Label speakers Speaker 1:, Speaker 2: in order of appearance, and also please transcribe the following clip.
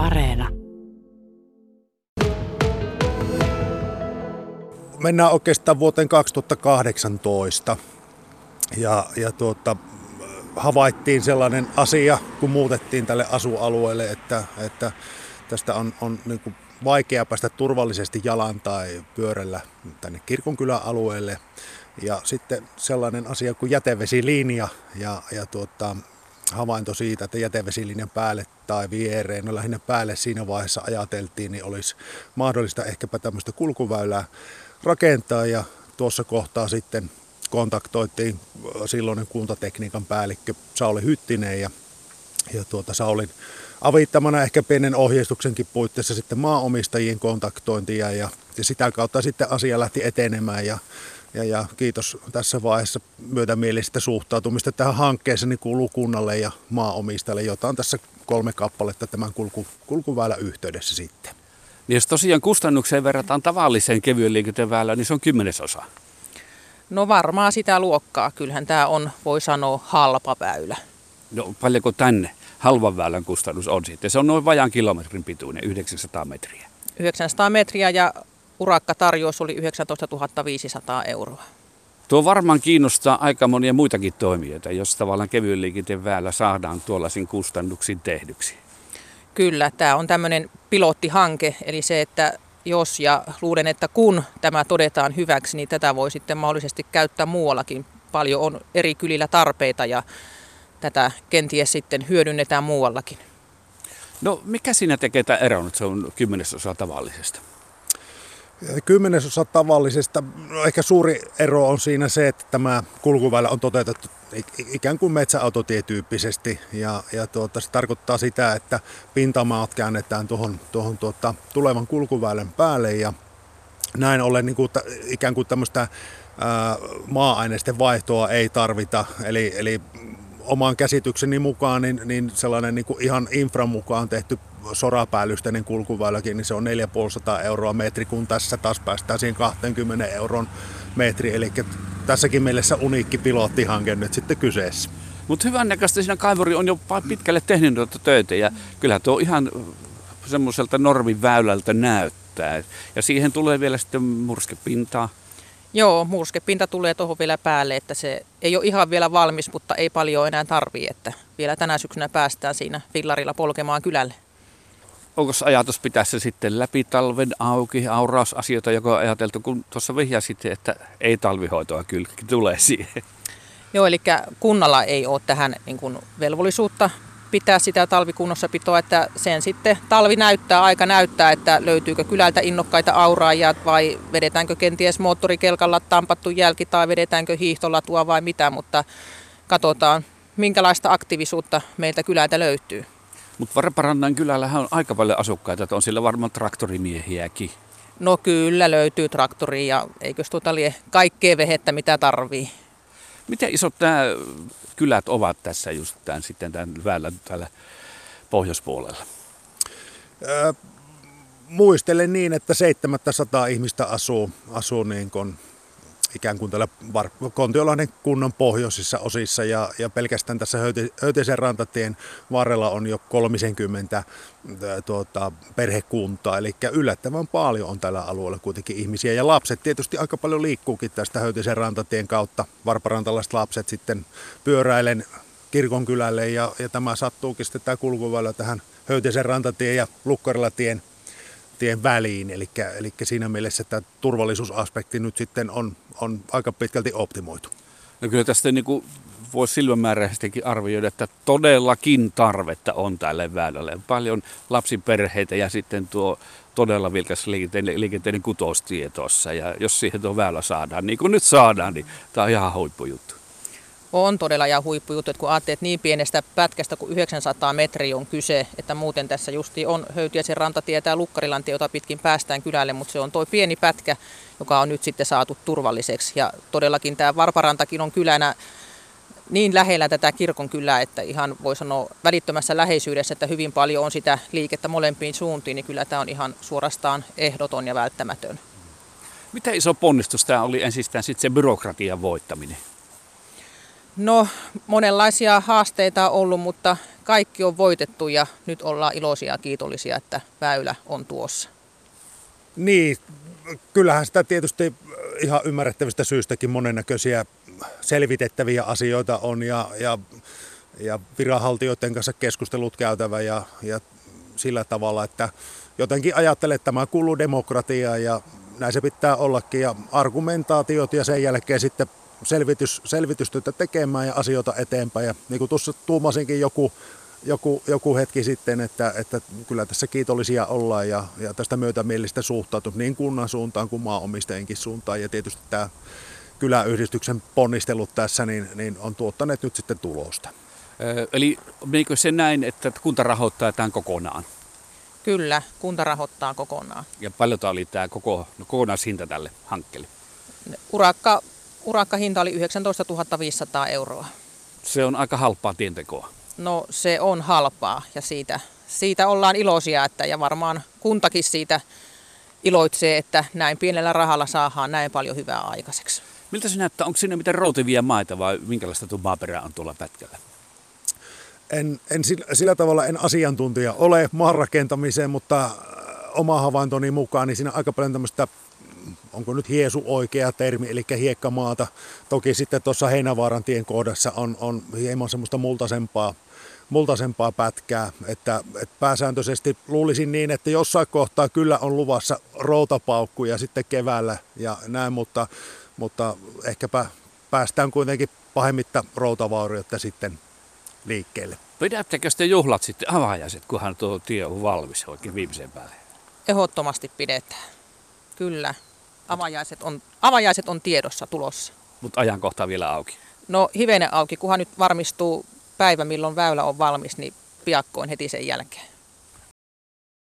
Speaker 1: Areena.
Speaker 2: Mennään oikeastaan vuoteen 2018. Ja, ja tuota, havaittiin sellainen asia, kun muutettiin tälle asualueelle, että, että tästä on, on niin kuin vaikea päästä turvallisesti jalan tai pyörällä tänne kirkonkylän alueelle. Ja sitten sellainen asia kuin jätevesilinja ja, ja tuota, havainto siitä, että jätevesilinjan päälle tai viereen, no lähinnä päälle siinä vaiheessa ajateltiin, niin olisi mahdollista ehkäpä tämmöistä kulkuväylää rakentaa. Ja tuossa kohtaa sitten kontaktoitiin silloinen kuntatekniikan päällikkö Sauli Hyttinen ja, ja tuota Saulin avittamana ehkä pienen ohjeistuksenkin puitteissa sitten maanomistajien kontaktointia ja, ja sitä kautta sitten asia lähti etenemään. Ja, ja, ja kiitos tässä vaiheessa myötämielisestä suhtautumista tähän hankkeeseen niin kuuluu kunnalle ja maanomistajalle, jota on tässä kolme kappaletta tämän kulku, kulkuväylän yhteydessä sitten.
Speaker 3: Niin jos tosiaan kustannukseen verrataan tavalliseen kevyen liikenteen väylään, niin se on kymmenesosa.
Speaker 4: No varmaan sitä luokkaa. Kyllähän tämä on, voi sanoa, halpa väylä.
Speaker 3: No paljonko tänne halvan väylän kustannus on sitten? Se on noin vajaan kilometrin pituinen, 900 metriä.
Speaker 4: 900 metriä ja urakkatarjous oli 19 500 euroa.
Speaker 3: Tuo varmaan kiinnostaa aika monia muitakin toimijoita, jos tavallaan kevyen liikenteen väylä saadaan tuollaisin kustannuksin tehdyksi.
Speaker 4: Kyllä, tämä on tämmöinen pilottihanke, eli se, että jos ja luulen, että kun tämä todetaan hyväksi, niin tätä voi sitten mahdollisesti käyttää muuallakin. Paljon on eri kylillä tarpeita ja tätä kenties sitten hyödynnetään muuallakin.
Speaker 3: No mikä siinä tekee tämä eron, että se on kymmenesosa tavallisesta?
Speaker 2: Kymmenesosa tavallisesta, no ehkä suuri ero on siinä se, että tämä kulkuväylä on toteutettu ikään kuin metsäautotietyyppisesti ja, ja tuota, se tarkoittaa sitä, että pintamaat käännetään tuohon, tuohon tuota, tulevan kulkuväylän päälle. Ja näin ollen niin kuin, ikään kuin tämmöistä maa-aineisten vaihtoa ei tarvita, eli, eli oman käsitykseni mukaan niin, niin sellainen niin kuin ihan infran mukaan tehty sorapäällysteinen kulkuväyläkin, niin se on 450 euroa metri, kun tässä taas päästään siihen 20 euron metri. Eli tässäkin mielessä uniikki pilottihanke nyt sitten kyseessä.
Speaker 3: Mutta hyvän näköistä siinä kaivuri on jo pitkälle tehnyt noita töitä ja kyllä tuo ihan semmoiselta normiväylältä näyttää. Ja siihen tulee vielä sitten murskepintaa.
Speaker 4: Joo, murskepinta tulee tuohon vielä päälle, että se ei ole ihan vielä valmis, mutta ei paljon enää tarvii, että vielä tänä syksynä päästään siinä fillarilla polkemaan kylälle.
Speaker 3: Onko ajatus pitää se sitten läpi talven auki, aurausasioita, joka on ajateltu, kun tuossa vihjasit, että ei talvihoitoa kyllä tulee siihen?
Speaker 4: Joo, eli kunnalla ei ole tähän niin kuin velvollisuutta pitää sitä talvikunnossapitoa, että sen sitten talvi näyttää, aika näyttää, että löytyykö kylältä innokkaita auraajia vai vedetäänkö kenties moottorikelkalla tampattu jälki tai vedetäänkö hiihtolatua vai mitä, mutta katsotaan minkälaista aktiivisuutta meiltä kylältä löytyy.
Speaker 3: Mutta Varparannan kylällähän on aika paljon asukkaita, että on siellä varmaan traktorimiehiäkin.
Speaker 4: No kyllä löytyy traktori ja eikö tuota lie kaikkea vehettä mitä tarvii.
Speaker 3: Miten isot nämä kylät ovat tässä just tämän, sitten tämän väylän täällä pohjoispuolella?
Speaker 2: Öö, muistelen niin, että 700 ihmistä asuu, asuu niin kuin ikään kuin täällä Kontiolahden kunnan pohjoisissa osissa ja, ja pelkästään tässä Höytisen rantatien varrella on jo 30 tuota, perhekuntaa, eli yllättävän paljon on tällä alueella kuitenkin ihmisiä. Ja lapset tietysti aika paljon liikkuukin tästä Höytisen rantatien kautta, varparantalaiset lapset sitten pyöräilen kirkonkylälle ja, ja tämä sattuukin sitten tämä kulkuväylä tähän Höytisen rantatien ja Lukkarilatien tien väliin. Eli, eli siinä mielessä tämä turvallisuusaspekti nyt sitten on, on aika pitkälti optimoitu.
Speaker 3: No kyllä tästä niin kuin voisi silmämääräisestikin arvioida, että todellakin tarvetta on tälle väylälle. Paljon lapsiperheitä ja sitten tuo todella vilkas liikenteen kutoustie tuossa. Ja jos siihen tuo väylä saadaan, niin kuin nyt saadaan, niin tämä on ihan huippujuttu.
Speaker 4: On todella ja huippujuttu, että kun ajattelet, että niin pienestä pätkästä kuin 900 metriä on kyse, että muuten tässä justi on Höytiäisen rantatie ja Lukkarilantie, jota pitkin päästään kylälle, mutta se on tuo pieni pätkä, joka on nyt sitten saatu turvalliseksi. Ja todellakin tämä Varparantakin on kylänä niin lähellä tätä kirkon kylää, että ihan voi sanoa välittömässä läheisyydessä, että hyvin paljon on sitä liikettä molempiin suuntiin, niin kyllä tämä on ihan suorastaan ehdoton ja välttämätön.
Speaker 3: Miten iso ponnistus tämä oli ensistään sitten se byrokratian voittaminen?
Speaker 4: No, monenlaisia haasteita on ollut, mutta kaikki on voitettu ja nyt ollaan iloisia ja kiitollisia, että väylä on tuossa.
Speaker 2: Niin, kyllähän sitä tietysti ihan ymmärrettävistä syystäkin monennäköisiä selvitettäviä asioita on ja, ja, ja viranhaltijoiden kanssa keskustelut käytävä ja, ja sillä tavalla, että jotenkin ajattelen, että tämä kuuluu demokratiaan ja näin se pitää ollakin ja argumentaatiot ja sen jälkeen sitten selvitys, selvitystyötä tekemään ja asioita eteenpäin. Ja niin kuin tuossa tuumasinkin joku, joku, joku hetki sitten, että, että kyllä tässä kiitollisia ollaan ja, ja tästä myötämielistä suhtautunut niin kunnan suuntaan kuin maanomistajienkin suuntaan. Ja tietysti tämä kyläyhdistyksen ponnistelut tässä niin, niin on tuottaneet nyt sitten tulosta.
Speaker 3: Eli menikö se näin, että kunta rahoittaa tämän kokonaan?
Speaker 4: Kyllä, kunta rahoittaa kokonaan.
Speaker 3: Ja paljon oli tämä koko, no kokonaishinta tälle hankkeelle?
Speaker 4: Urakka, urakkahinta oli 19 500 euroa.
Speaker 3: Se on aika halpaa tientekoa.
Speaker 4: No se on halpaa ja siitä, siitä ollaan iloisia että, ja varmaan kuntakin siitä iloitsee, että näin pienellä rahalla saadaan näin paljon hyvää aikaiseksi.
Speaker 3: Miltä se näyttää? Onko sinne mitään routivia maita vai minkälaista tuo maaperää on tuolla pätkällä?
Speaker 2: En, en sillä, sillä tavalla en asiantuntija ole maanrakentamiseen, mutta oma havaintoni mukaan niin siinä aika paljon tämmöistä onko nyt hiesu oikea termi, eli hiekkamaata. Toki sitten tuossa Heinävaaran tien kohdassa on, on hieman semmoista multaisempaa, multaisempaa pätkää, että, että pääsääntöisesti luulisin niin, että jossain kohtaa kyllä on luvassa routapaukkuja sitten keväällä ja näin, mutta, mutta ehkäpä päästään kuitenkin pahemmitta routavaurioita sitten liikkeelle.
Speaker 3: Pidättekö te juhlat sitten avajaiset, kunhan tuo tie on valmis oikein viimeiseen päälle?
Speaker 4: Ehdottomasti pidetään. Kyllä. Avajaiset on, avajaiset on tiedossa tulossa.
Speaker 3: Mutta ajankohta vielä auki.
Speaker 4: No hivenen auki, kunhan nyt varmistuu päivä, milloin väylä on valmis, niin piakkoin heti sen jälkeen.